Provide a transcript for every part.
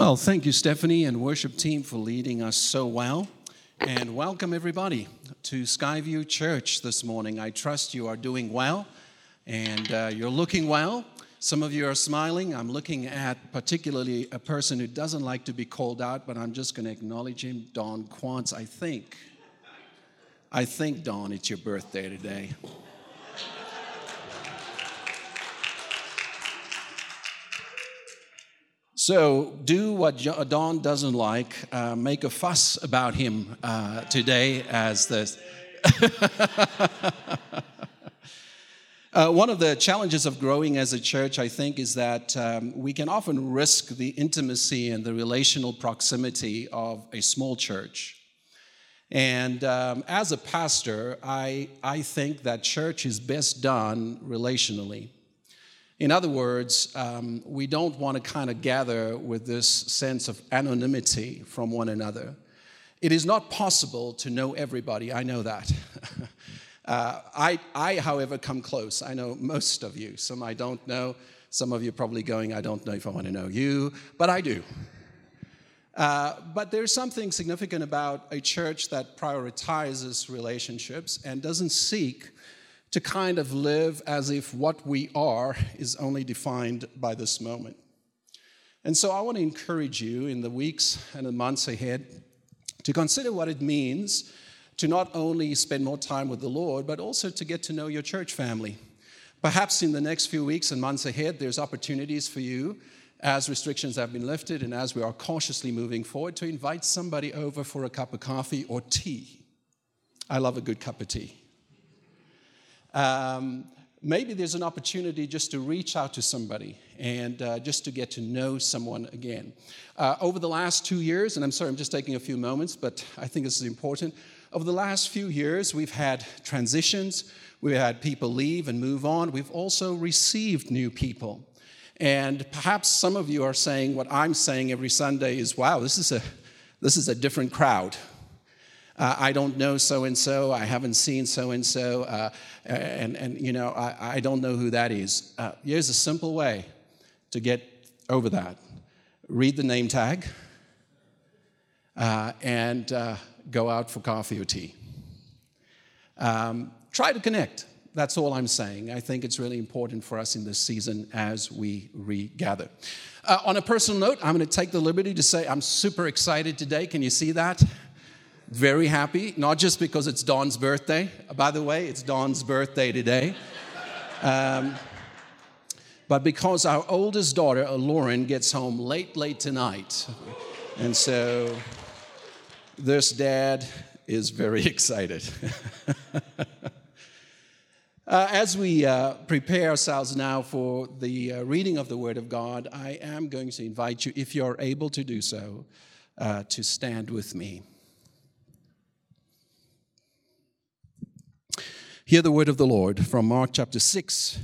Well, thank you, Stephanie and worship team, for leading us so well. And welcome, everybody, to Skyview Church this morning. I trust you are doing well and uh, you're looking well. Some of you are smiling. I'm looking at particularly a person who doesn't like to be called out, but I'm just going to acknowledge him, Don Quantz. I think, I think, Don, it's your birthday today. So do what Don doesn't like. Uh, make a fuss about him uh, today as the. uh, one of the challenges of growing as a church, I think, is that um, we can often risk the intimacy and the relational proximity of a small church. And um, as a pastor, I, I think that church is best done relationally. In other words, um, we don't want to kind of gather with this sense of anonymity from one another. It is not possible to know everybody, I know that. uh, I, I, however, come close. I know most of you. Some I don't know. Some of you probably going, I don't know if I want to know you, but I do. Uh, but there's something significant about a church that prioritizes relationships and doesn't seek to kind of live as if what we are is only defined by this moment. And so I want to encourage you in the weeks and the months ahead to consider what it means to not only spend more time with the Lord, but also to get to know your church family. Perhaps in the next few weeks and months ahead, there's opportunities for you as restrictions have been lifted and as we are cautiously moving forward to invite somebody over for a cup of coffee or tea. I love a good cup of tea. Um, maybe there's an opportunity just to reach out to somebody and uh, just to get to know someone again. Uh, over the last two years, and I'm sorry, I'm just taking a few moments, but I think this is important. Over the last few years, we've had transitions, we've had people leave and move on, we've also received new people. And perhaps some of you are saying what I'm saying every Sunday is wow, this is a, this is a different crowd uh, I don't know so and so, I haven't seen so and so, and, and you know, I, I don't know who that is. Uh, here's a simple way to get over that read the name tag uh, and uh, go out for coffee or tea. Um, try to connect. That's all I'm saying. I think it's really important for us in this season as we regather. Uh, on a personal note, I'm going to take the liberty to say I'm super excited today. Can you see that? Very happy, not just because it's Don's birthday. By the way, it's Don's birthday today. Um, but because our oldest daughter, Lauren, gets home late, late tonight. And so this dad is very excited. uh, as we uh, prepare ourselves now for the uh, reading of the Word of God, I am going to invite you, if you're able to do so, uh, to stand with me. Hear the word of the Lord from Mark chapter 6,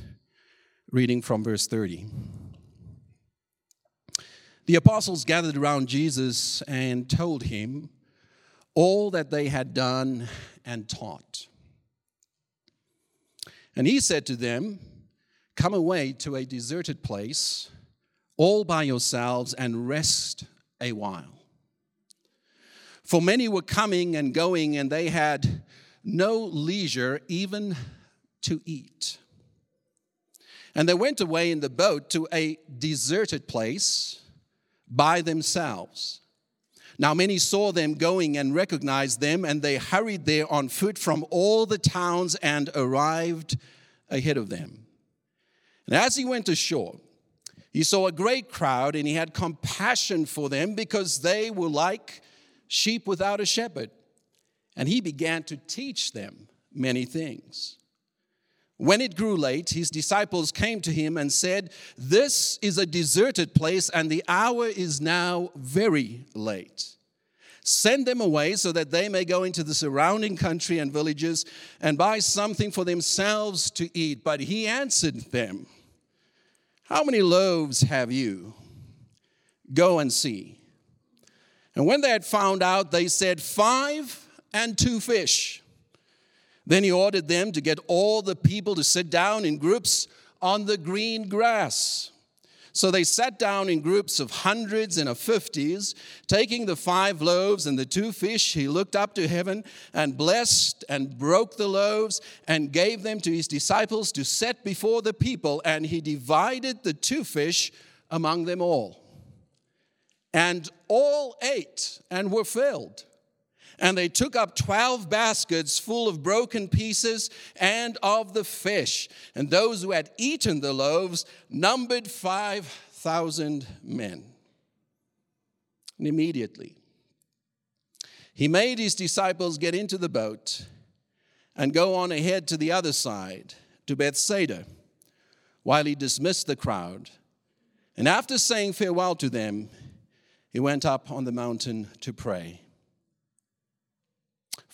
reading from verse 30. The apostles gathered around Jesus and told him all that they had done and taught. And he said to them, Come away to a deserted place, all by yourselves, and rest a while. For many were coming and going, and they had no leisure even to eat. And they went away in the boat to a deserted place by themselves. Now, many saw them going and recognized them, and they hurried there on foot from all the towns and arrived ahead of them. And as he went ashore, he saw a great crowd, and he had compassion for them because they were like sheep without a shepherd and he began to teach them many things. When it grew late, his disciples came to him and said, This is a deserted place, and the hour is now very late. Send them away so that they may go into the surrounding country and villages and buy something for themselves to eat. But he answered them, How many loaves have you? Go and see. And when they had found out, they said, Five and two fish. Then he ordered them to get all the people to sit down in groups on the green grass. So they sat down in groups of hundreds and of fifties. Taking the five loaves and the two fish, he looked up to heaven and blessed and broke the loaves and gave them to his disciples to set before the people. And he divided the two fish among them all. And all ate and were filled. And they took up 12 baskets full of broken pieces and of the fish. And those who had eaten the loaves numbered 5,000 men. And immediately, he made his disciples get into the boat and go on ahead to the other side, to Bethsaida, while he dismissed the crowd. And after saying farewell to them, he went up on the mountain to pray.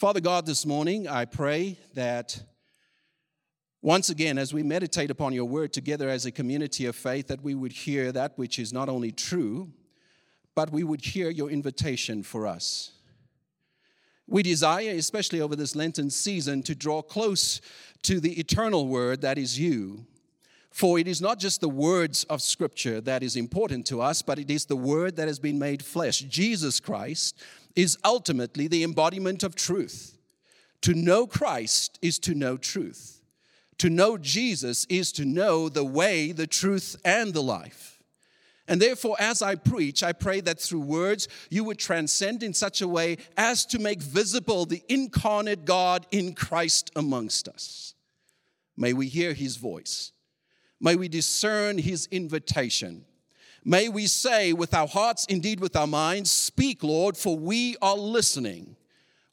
Father God, this morning I pray that once again, as we meditate upon your word together as a community of faith, that we would hear that which is not only true, but we would hear your invitation for us. We desire, especially over this Lenten season, to draw close to the eternal word that is you. For it is not just the words of Scripture that is important to us, but it is the word that has been made flesh, Jesus Christ, is ultimately the embodiment of truth. To know Christ is to know truth. To know Jesus is to know the way, the truth, and the life. And therefore, as I preach, I pray that through words you would transcend in such a way as to make visible the incarnate God in Christ amongst us. May we hear his voice. May we discern his invitation. May we say with our hearts, indeed with our minds, Speak, Lord, for we are listening.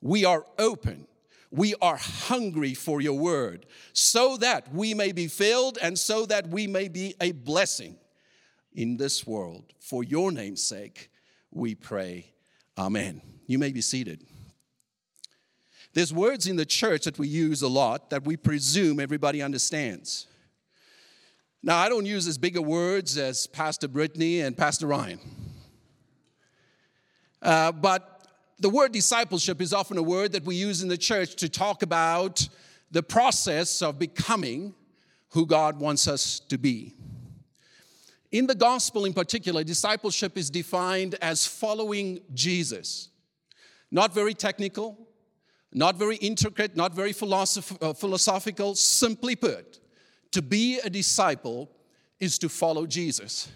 We are open. We are hungry for your word, so that we may be filled and so that we may be a blessing in this world. For your name's sake, we pray. Amen. You may be seated. There's words in the church that we use a lot that we presume everybody understands. Now, I don't use as bigger words as Pastor Brittany and Pastor Ryan. Uh, but the word discipleship is often a word that we use in the church to talk about the process of becoming who God wants us to be. In the gospel, in particular, discipleship is defined as following Jesus. Not very technical, not very intricate, not very philosoph- uh, philosophical, simply put, to be a disciple is to follow Jesus.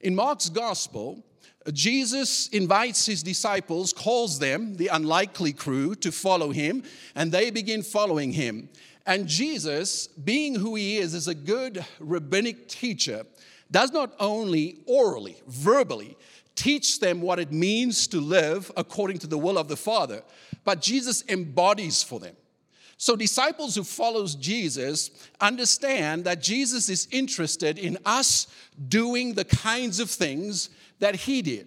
In Mark's gospel, Jesus invites his disciples, calls them, the unlikely crew, to follow him, and they begin following him. And Jesus, being who he is, is a good rabbinic teacher, does not only orally, verbally, teach them what it means to live according to the will of the Father, but Jesus embodies for them. So, disciples who follows Jesus understand that Jesus is interested in us doing the kinds of things that he did.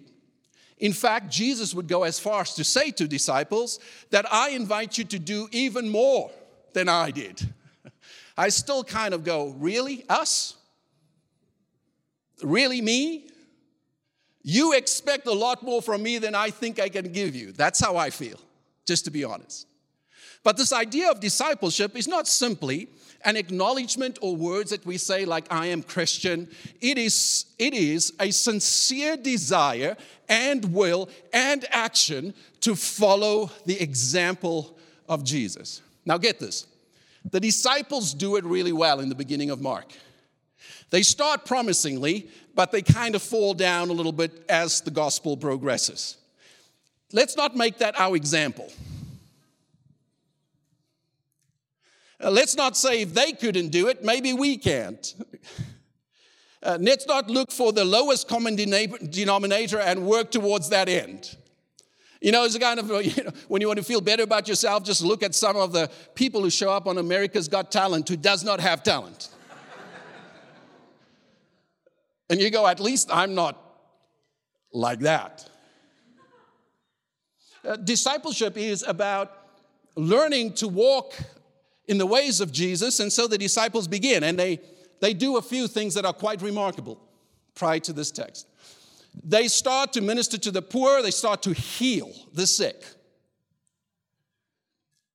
In fact, Jesus would go as far as to say to disciples that I invite you to do even more than I did. I still kind of go, Really? Us? Really me? You expect a lot more from me than I think I can give you. That's how I feel, just to be honest. But this idea of discipleship is not simply an acknowledgement or words that we say, like, I am Christian. It is, it is a sincere desire and will and action to follow the example of Jesus. Now, get this the disciples do it really well in the beginning of Mark. They start promisingly, but they kind of fall down a little bit as the gospel progresses. Let's not make that our example. Uh, let's not say if they couldn't do it, maybe we can't. Uh, let's not look for the lowest common denominator and work towards that end. You know, it's a kind of, you know, when you want to feel better about yourself, just look at some of the people who show up on America's Got Talent who does not have talent. and you go, at least I'm not like that. Uh, discipleship is about learning to walk in the ways of Jesus, and so the disciples begin, and they, they do a few things that are quite remarkable prior to this text. They start to minister to the poor, they start to heal the sick.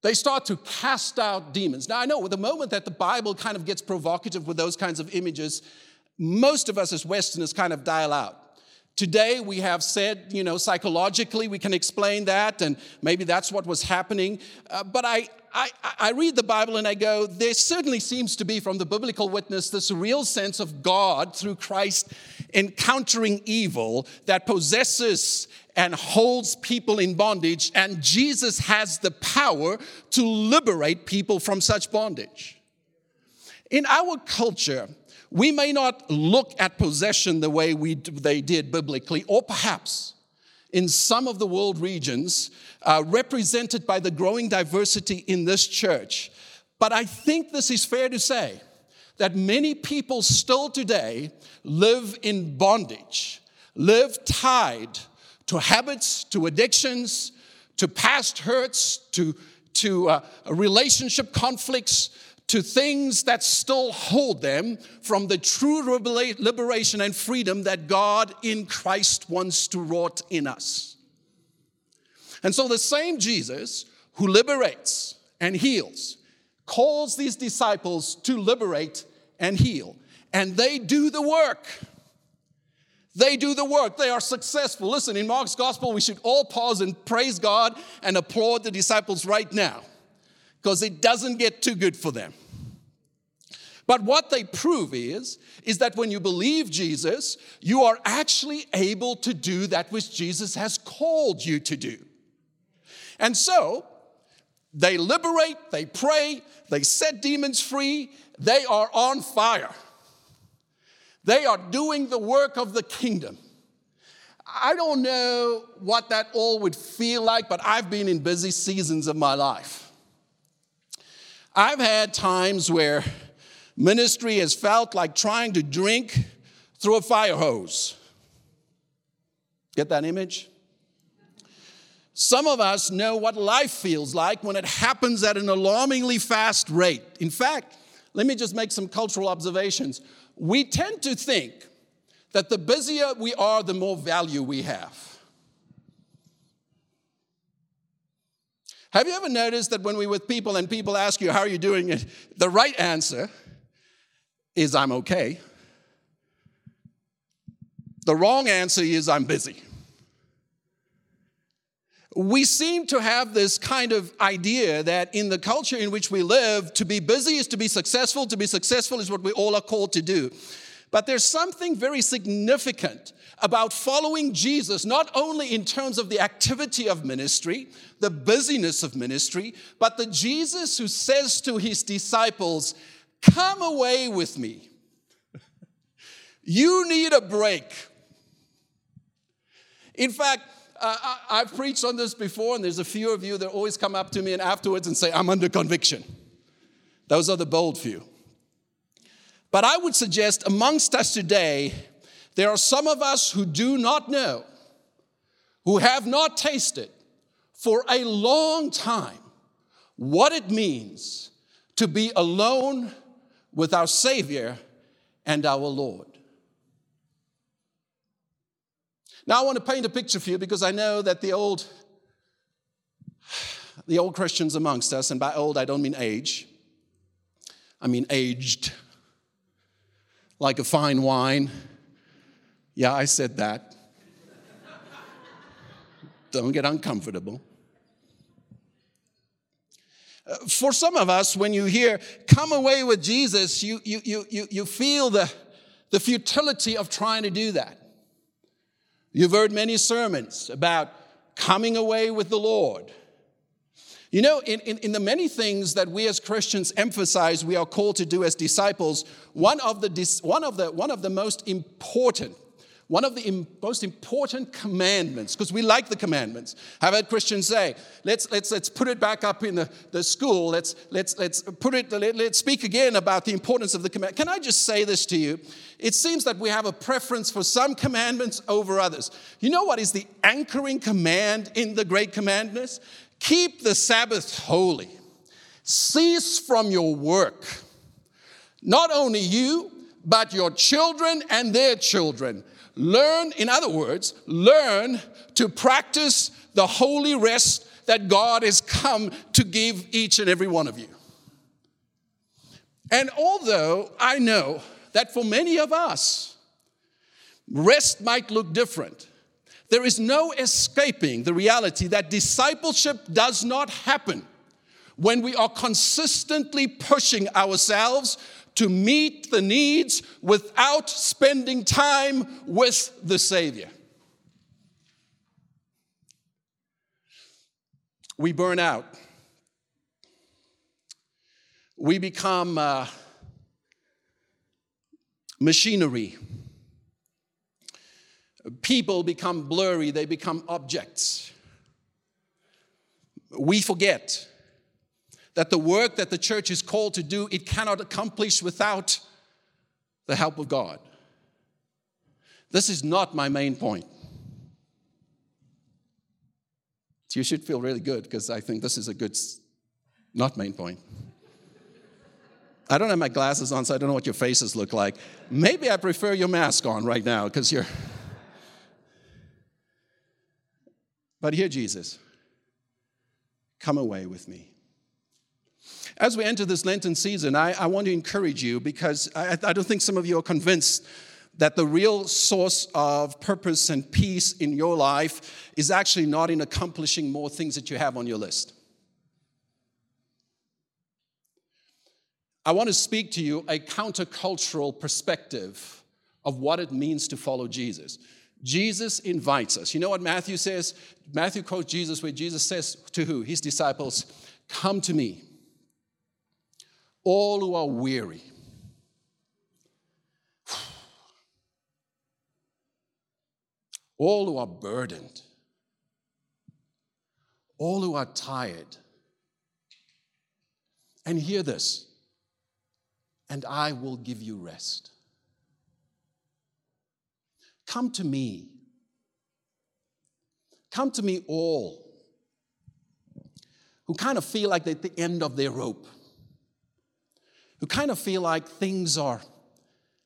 They start to cast out demons. Now, I know the moment that the Bible kind of gets provocative with those kinds of images, most of us as Westerners kind of dial out. Today, we have said, you know, psychologically, we can explain that, and maybe that's what was happening. Uh, but I, I, I read the Bible and I go, there certainly seems to be, from the biblical witness, this real sense of God through Christ encountering evil that possesses and holds people in bondage, and Jesus has the power to liberate people from such bondage. In our culture, we may not look at possession the way we, they did biblically, or perhaps in some of the world regions uh, represented by the growing diversity in this church. But I think this is fair to say that many people still today live in bondage, live tied to habits, to addictions, to past hurts, to, to uh, relationship conflicts, to things that still hold them from the true liberation and freedom that God in Christ wants to wrought in us. And so the same Jesus who liberates and heals calls these disciples to liberate and heal. And they do the work. They do the work. They are successful. Listen, in Mark's gospel, we should all pause and praise God and applaud the disciples right now because it doesn't get too good for them. But what they prove is, is that when you believe Jesus, you are actually able to do that which Jesus has called you to do. And so, they liberate, they pray, they set demons free, they are on fire. They are doing the work of the kingdom. I don't know what that all would feel like, but I've been in busy seasons of my life. I've had times where ministry has felt like trying to drink through a fire hose. Get that image? Some of us know what life feels like when it happens at an alarmingly fast rate. In fact, let me just make some cultural observations. We tend to think that the busier we are, the more value we have. Have you ever noticed that when we're with people and people ask you, How are you doing? the right answer is I'm okay. The wrong answer is I'm busy. We seem to have this kind of idea that in the culture in which we live, to be busy is to be successful, to be successful is what we all are called to do. But there's something very significant about following Jesus, not only in terms of the activity of ministry, the busyness of ministry, but the Jesus who says to his disciples, Come away with me. you need a break. In fact, uh, I, have preached on this before, and there's a few of you that always come up to me and afterwards and say, I'm under conviction. Those are the bold few. But I would suggest amongst us today, there are some of us who do not know, who have not tasted for a long time what it means to be alone with our Savior and our Lord. Now I want to paint a picture for you because I know that the old the old Christians amongst us, and by old I don't mean age, I mean aged, like a fine wine. Yeah, I said that. don't get uncomfortable. For some of us, when you hear come away with Jesus, you, you, you, you, you feel the, the futility of trying to do that. You've heard many sermons about coming away with the Lord. You know, in, in, in, the many things that we as Christians emphasize we are called to do as disciples, one of the, one of the, one of the most important one of the most important commandments, because we like the commandments. I've had Christians say, let's, let's, let's put it back up in the, the school. Let's, let's, let's put it, let, let's speak again about the importance of the command. Can I just say this to you? It seems that we have a preference for some commandments over others. You know what is the anchoring command in the great commandments? Keep the Sabbath holy. Cease from your work. Not only you, but your children and their children Learn, in other words, learn to practice the holy rest that God has come to give each and every one of you. And although I know that for many of us, rest might look different. There is no escaping the reality that discipleship does not happen when we are consistently pushing ourselves to meet the needs without spending time with the Savior. We burn out. We become uh, machinery. People become blurry, they become objects. We forget that the work that the church is called to do, it cannot accomplish without the help of God. This is not my main point. So You should feel really good because I think this is a good, not main point. I don't have my glasses on, so I don't know what your faces look like. Maybe I prefer your mask on right now because you're. But here, Jesus, come away with me. As we enter this Lenten season, I, I want to encourage you because I, I don't think some of you are convinced that the real source of purpose and peace in your life is actually not in accomplishing more things that you have on your list. I want to speak to you a countercultural perspective of what it means to follow Jesus. Jesus invites us. You know what Matthew says? Matthew quotes Jesus where Jesus says to who? His disciples, Come to me all who are weary. All who are burdened, all who are tired. And hear this, and I will give you rest. Come to me. Come to me, all who kind of feel like they're at the end of their rope who kind of feel like things are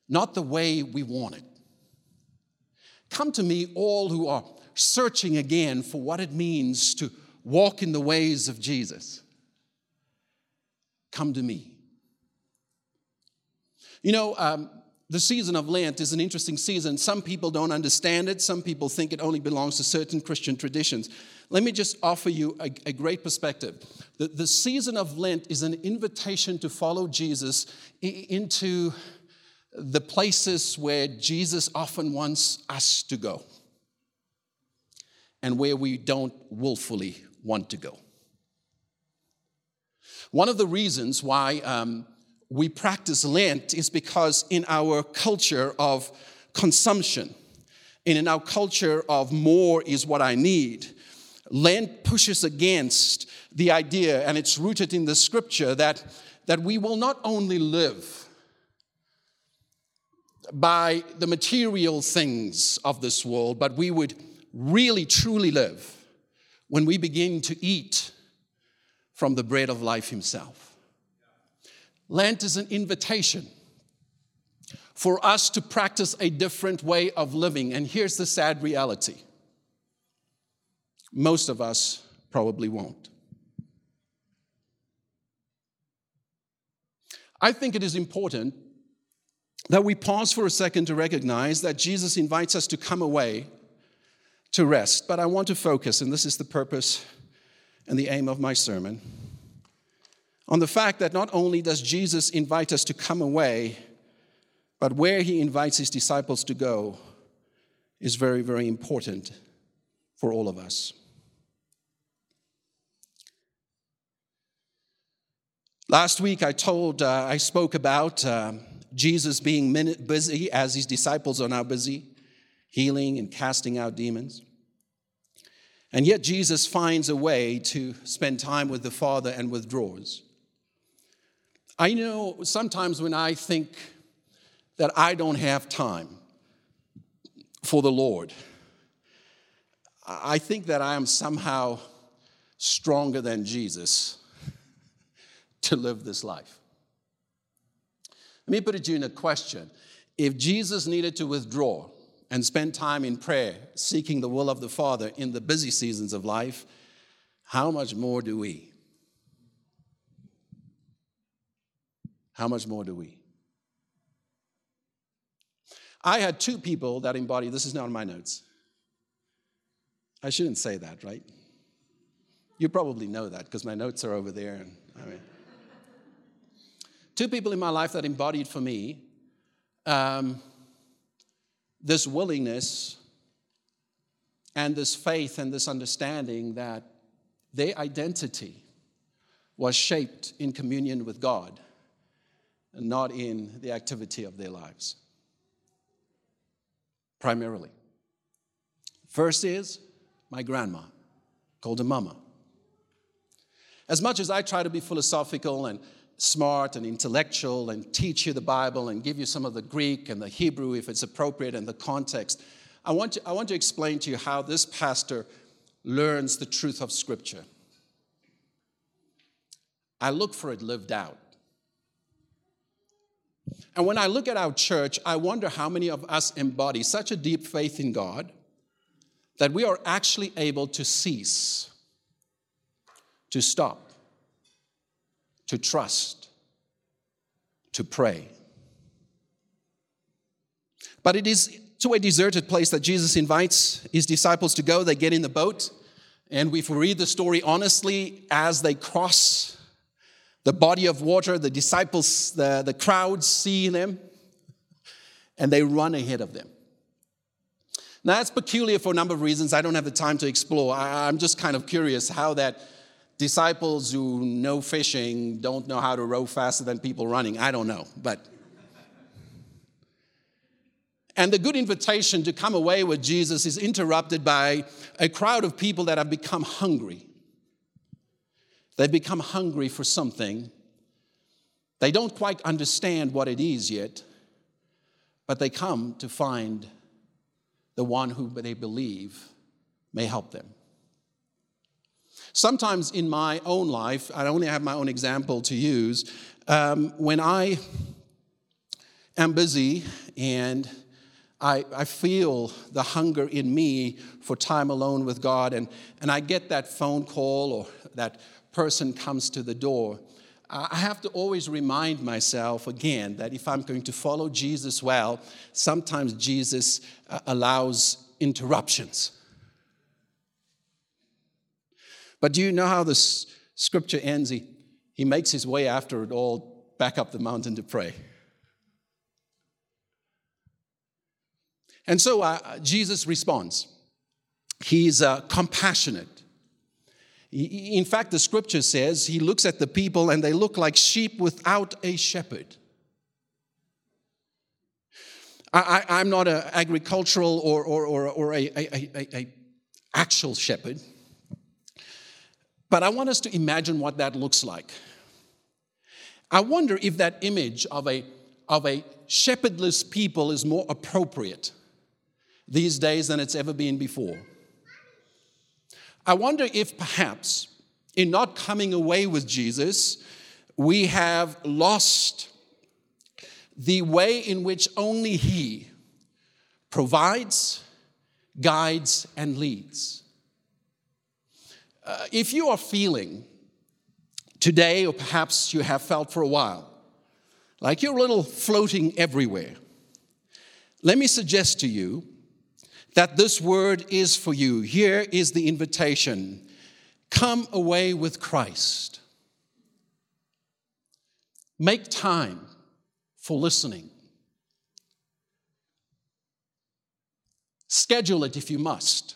not the way we want it. Come to me, all who are searching again for what it means to walk in the ways of Jesus. Come to me. You know, um, the season of Lent is an interesting season. Some people don't understand it, some people think it only belongs to certain Christian traditions. Let me just offer you a, a great perspective. The, the season of Lent is an invitation to follow Jesus into the places where Jesus often wants us to go and where we don't willfully want to go. One of the reasons why um, we practice Lent is because in our culture of consumption, and in our culture of more is what I need, Lent pushes against the idea, and it's rooted in the scripture, that, that we will not only live by the material things of this world, but we would really truly live when we begin to eat from the bread of life Himself. Lent is an invitation for us to practice a different way of living. And here's the sad reality most of us probably won't. I think it is important that we pause for a second to recognize that Jesus invites us to come away to rest. But I want to focus, and this is the purpose and the aim of my sermon, on the fact that not only does Jesus invite us to come away, but where he invites his disciples to go is very, very important for all of us. Last week, I told, uh, I spoke about uh, Jesus being busy as his disciples are now busy, healing and casting out demons. And yet, Jesus finds a way to spend time with the Father and withdraws. I know sometimes when I think that I don't have time for the Lord, I think that I am somehow stronger than Jesus to live this life. Let me put it to you in a question. If Jesus needed to withdraw and spend time in prayer, seeking the will of the Father in the busy seasons of life, how much more do we? How much more do we? I had two people that embodied, this is not in my notes. I shouldn't say that, right? You probably know that because my notes are over there. And, I mean, two people in my life that embodied for me um, this willingness and this faith and this understanding that their identity was shaped in communion with God and not in the activity of their lives. Primarily. First is my grandma, called her Mama. As much as I try to be philosophical and smart and intellectual and teach you the Bible and give you some of the Greek and the Hebrew if it's appropriate and the context, I want, to, I want to explain to you how this pastor learns the truth of Scripture. I look for it lived out. And when I look at our church, I wonder how many of us embody such a deep faith in God that we are actually able to cease, to stop, to trust, to pray. But it is to a deserted place that Jesus invites his disciples to go. They get in the boat, and if we read the story honestly, as they cross the body of water, the disciples, the, the crowds see them, and they run ahead of them. Now, that's peculiar for a number of reasons I don't have the time to explore. I'm just kind of curious how that disciples who know fishing don't know how to row faster than people running. I don't know, but. And the good invitation to come away with Jesus is interrupted by a crowd of people that have become hungry. They've become hungry for something. They don't quite understand what it is yet, but they come to find the one who they believe may help them. Sometimes in my own life, I only have my own example to use, um, when I am busy and I, I, feel the hunger in me for time alone with God, and, and I get that phone call or that person comes to the door, I have to always remind myself again that if I'm going to follow Jesus well, sometimes Jesus uh, allows interruptions. But do you know how this scripture ends? He, he makes his way after it all back up the mountain to pray. And so uh, Jesus responds. He's uh, compassionate. In fact, the scripture says he looks at the people and they look like sheep without a shepherd. I, am not an agricultural or, or, or, or a, a, a, a actual shepherd, but I want us to imagine what that looks like. I wonder if that image of a, of a shepherdless people is more appropriate these days than it's ever been before. I wonder if perhaps in not coming away with Jesus, we have lost the way in which only He provides, guides, and leads. Uh, if you are feeling today, or perhaps you have felt for a while, like you're a little floating everywhere, let me suggest to you that this word is for you. Here is the invitation come away with Christ. Make time for listening. Schedule it if you must.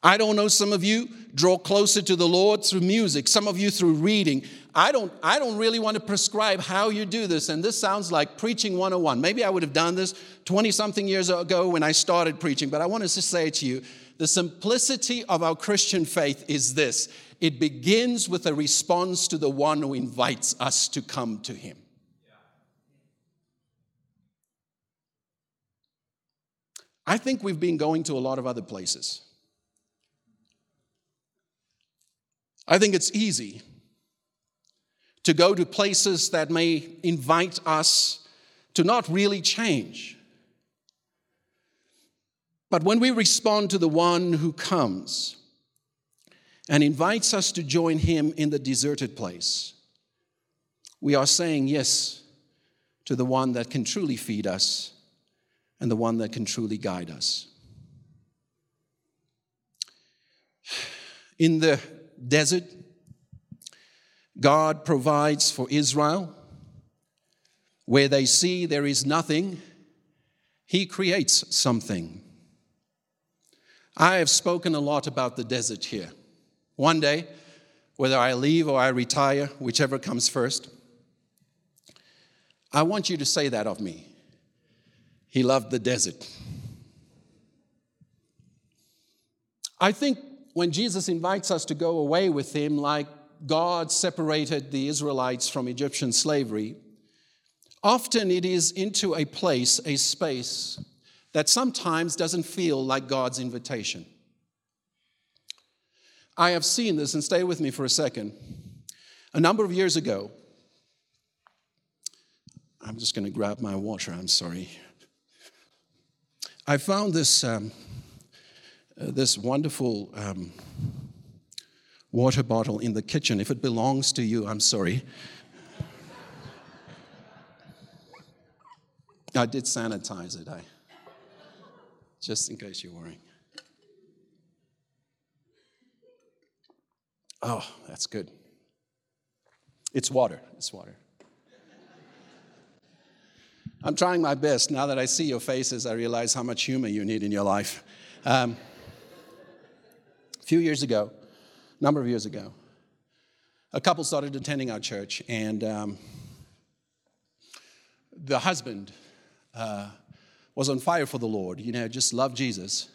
I don't know, some of you draw closer to the Lord through music, some of you through reading. I don't, I don't really want to prescribe how you do this, and this sounds like preaching 101. Maybe I would have done this 20 something years ago when I started preaching, but I want to just say to you the simplicity of our Christian faith is this it begins with a response to the one who invites us to come to him. I think we've been going to a lot of other places. I think it's easy to go to places that may invite us to not really change. But when we respond to the one who comes and invites us to join him in the deserted place, we are saying yes to the one that can truly feed us and the one that can truly guide us. In the desert, God provides for Israel. Where they see there is nothing, He creates something. I have spoken a lot about the desert here. One day, whether I leave or I retire, whichever comes first, I want you to say that of me. He loved the desert. I think when Jesus invites us to go away with him, like God separated the Israelites from Egyptian slavery, often it is into a place, a space that sometimes doesn't feel like God's invitation. I have seen this, and stay with me for a second. A number of years ago, I'm just going to grab my water, I'm sorry. I found this, um, uh, this wonderful um, water bottle in the kitchen. If it belongs to you, I'm sorry. I did sanitize it, I, just in case you're worrying. Oh, that's good. It's water. It's water. I'm trying my best. Now that I see your faces, I realize how much humor you need in your life. Um, a few years ago, a number of years ago, a couple started attending our church, and um, the husband uh, was on fire for the Lord, you know, just loved Jesus.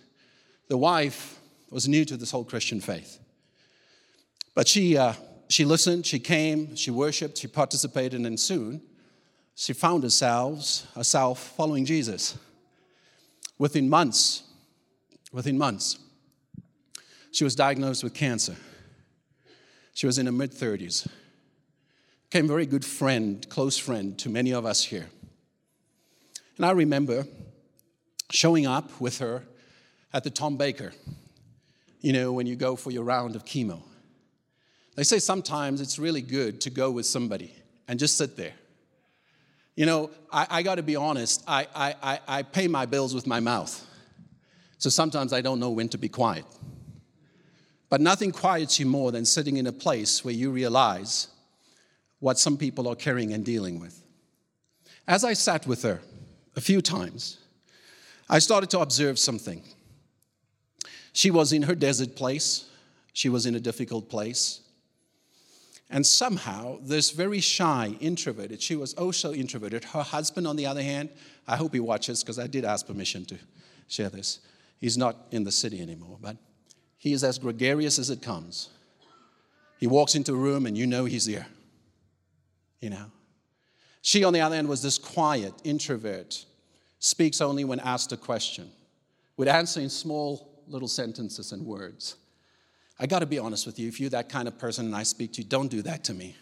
The wife was new to this whole Christian faith. But she, uh, she listened, she came, she worshiped, she participated, and soon she found herself, herself following Jesus. Within months, within months, she was diagnosed with cancer. She was in her mid 30s. Became a very good friend, close friend to many of us here. And I remember showing up with her at the Tom Baker, you know, when you go for your round of chemo. They say sometimes it's really good to go with somebody and just sit there. You know, I, I got to be honest, I, I, I pay my bills with my mouth. So sometimes I don't know when to be quiet. But nothing quiets you more than sitting in a place where you realize what some people are carrying and dealing with. As I sat with her a few times, I started to observe something. She was in her desert place, she was in a difficult place. And somehow, this very shy, introverted, she was oh so introverted. Her husband, on the other hand, I hope he watches because I did ask permission to share this. He's not in the city anymore, but he is as gregarious as it comes. He walks into a room and you know he's there. You know? She, on the other hand, was this quiet introvert, speaks only when asked a question, would answer in small little sentences and words. I got to be honest with you. If you're that kind of person and I speak to you, don't do that to me.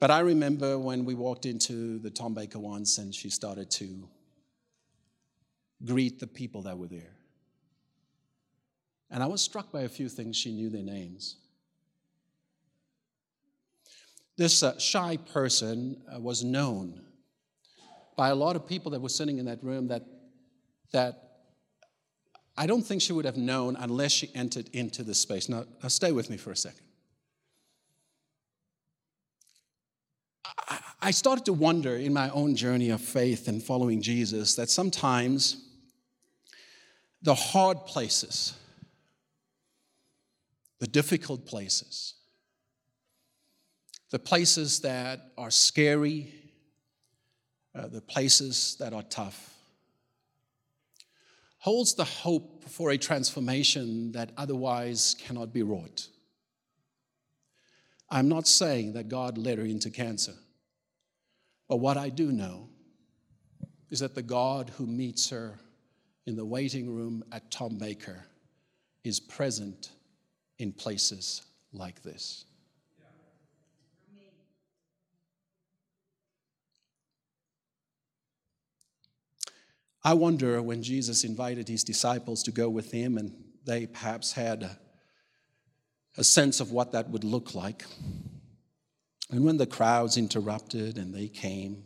But I remember when we walked into the Tom Baker once and she started to greet the people that were there. And I was struck by a few things. She knew their names. This uh, shy person uh, was known by a lot of people that were sitting in that room that, that I don't think she would have known unless she entered into this space. Now, now stay with me for a second. I, I started to wonder in my own journey of faith and following Jesus that sometimes the hard places, the difficult places, the places that are scary, uh, the places that are tough, holds the hope for a transformation that otherwise cannot be wrought. I'm not saying that God led her into cancer, but what I do know is that the God who meets her in the waiting room at Tom Baker is present in places like this. I wonder when Jesus invited his disciples to go with him, and they perhaps had a, sense of what that would look like. And when the crowds interrupted and they came,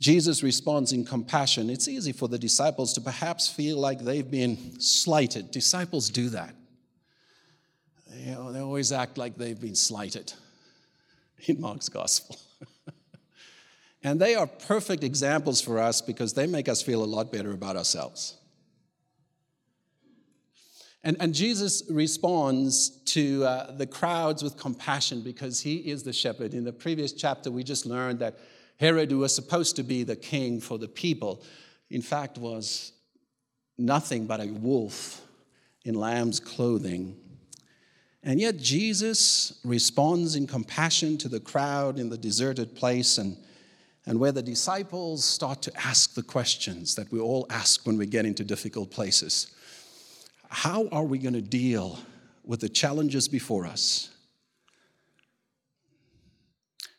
Jesus responds in compassion. It's easy for the disciples to perhaps feel like they've been slighted. Disciples do that. You know, they always act like they've been slighted in Mark's gospel. and they are perfect examples for us because they make us feel a lot better about ourselves. And, and Jesus responds to uh, the crowds with compassion because he is the shepherd. In the previous chapter, we just learned that Herod, who was supposed to be the king for the people, in fact was nothing but a wolf in lamb's clothing. And yet Jesus responds in compassion to the crowd in the deserted place and, and where the disciples start to ask the questions that we all ask when we get into difficult places. How are we going to deal with the challenges before us?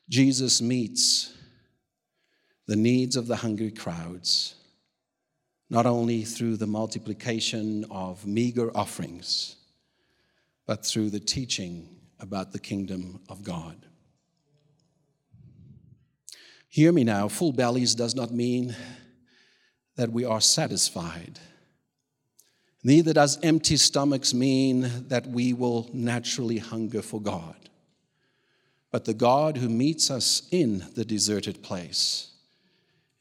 Jesus meets the needs of the hungry crowds, not only through the multiplication of meager offerings, but through the teaching about the kingdom of God. Hear me now full bellies does not mean that we are satisfied. Neither does empty stomachs mean that we will naturally hunger for God. But the God who meets us in the deserted place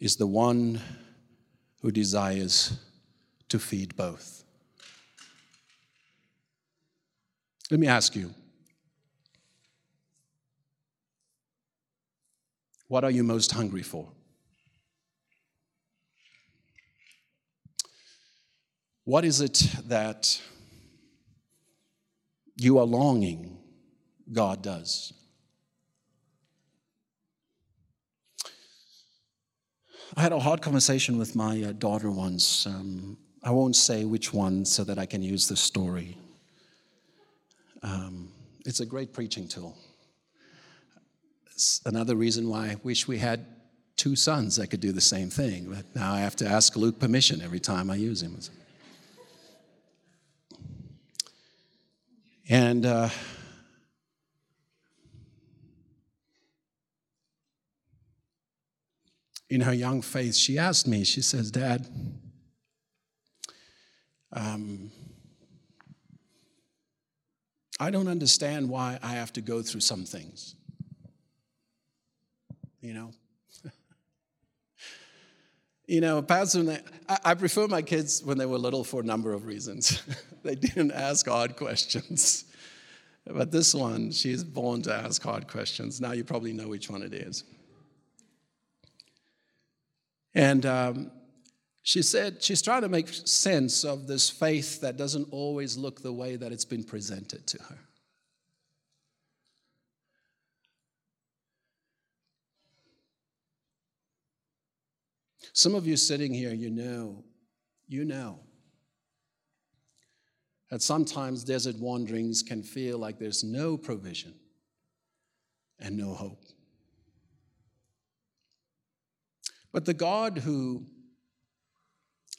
is the one who desires to feed both. Let me ask you what are you most hungry for? What is it that you are longing God does? I had a hard conversation with my uh, daughter once. Um, I won't say which one so that I can use the story. Um, it's a great preaching tool. It's another reason why I wish we had two sons that could do the same thing, but now I have to ask Luke permission every time I use him. And uh, in her young faith, she asked me, she says, Dad, um, I don't understand why I have to go through some things. You know? you know, Pastor, I, I prefer my kids when they were little for a number of reasons. they didn't ask hard questions. But this one, she's born to ask hard questions. Now you probably know which one it is. And um, she said she's trying to make sense of this faith that doesn't always look the way that it's been presented to her. Some of you sitting here, you know, you know that sometimes desert wanderings can feel like there's no provision and no hope. But the God who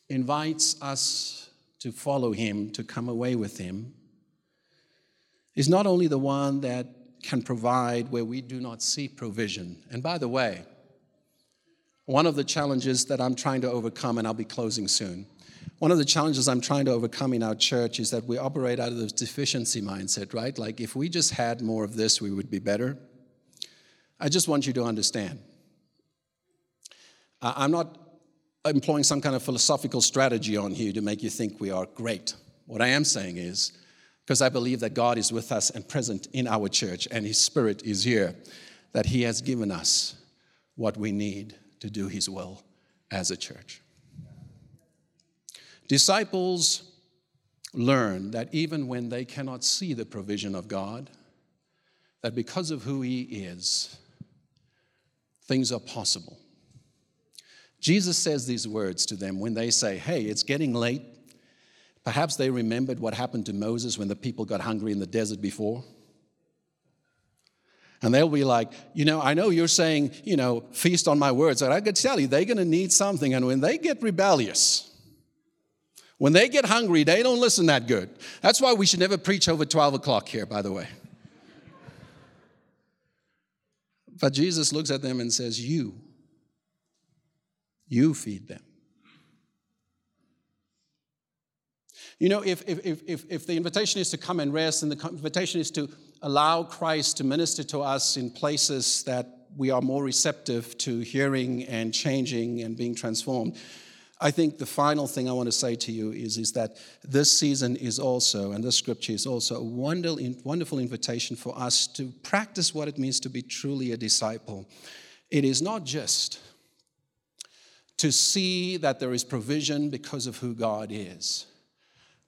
invites us to follow him, to come away with him, is not only the one that can provide where we do not see provision. And by the way, one of the challenges that I'm trying to overcome, and I'll be closing soon, one of the challenges I'm trying to overcome in our church is that we operate out of this deficiency mindset, right? Like if we just had more of this, we would be better. I just want you to understand I'm not employing some kind of philosophical strategy on here to make you think we are great. What I am saying is, because I believe that God is with us and present in our church and His Spirit is here, that He has given us what we need to do His will as a church. Disciples learn that even when they cannot see the provision of God, that because of who He is, things are possible. Jesus says these words to them when they say, Hey, it's getting late. Perhaps they remembered what happened to Moses when the people got hungry in the desert before. And they'll be like, you know, I know you're saying, you know, feast on my words. And I could tell you, they're going to need something. And when they get rebellious, when they get hungry, they don't listen that good. That's why we should never preach over 12 o'clock here, by the way. But Jesus looks at them and says, You You feed them. You know, if, if, if, if the invitation is to come and rest and the invitation is to allow Christ to minister to us in places that we are more receptive to hearing and changing and being transformed, I think the final thing I want to say to you is, is that this season is also, and this scripture is also a wonderful invitation for us to practice what it means to be truly a disciple. It is not just to see that there is provision because of who God is,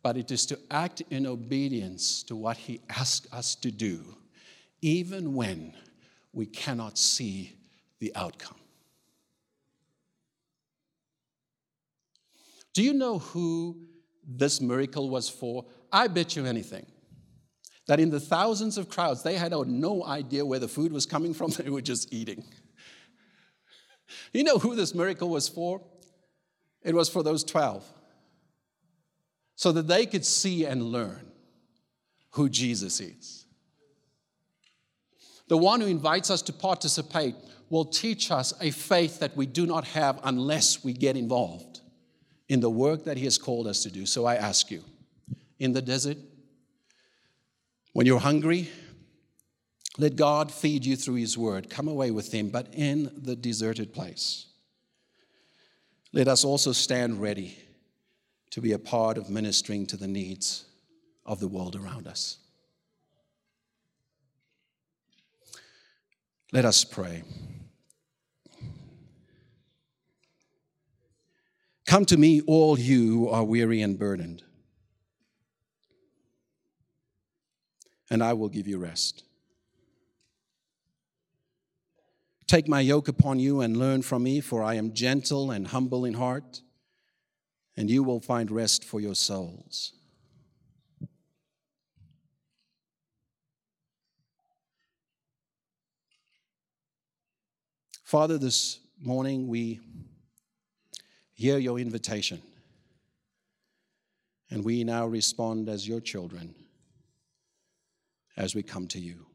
but it is to act in obedience to what He asks us to do, even when we cannot see the outcome. Do you know who this miracle was for? I bet you anything that in the thousands of crowds, they had no idea where the food was coming from, they were just eating. You know who this miracle was for? It was for those 12, so that they could see and learn who Jesus is. The one who invites us to participate will teach us a faith that we do not have unless we get involved in the work that He has called us to do. So I ask you, in the desert, when you're hungry, let God feed you through His word. Come away with Him, but in the deserted place. Let us also stand ready to be a part of ministering to the needs of the world around us. Let us pray. Come to me, all you who are weary and burdened, and I will give you rest. Take my yoke upon you and learn from me, for I am gentle and humble in heart, and you will find rest for your souls. Father, this morning we hear your invitation. And we now respond as your children as we come to you.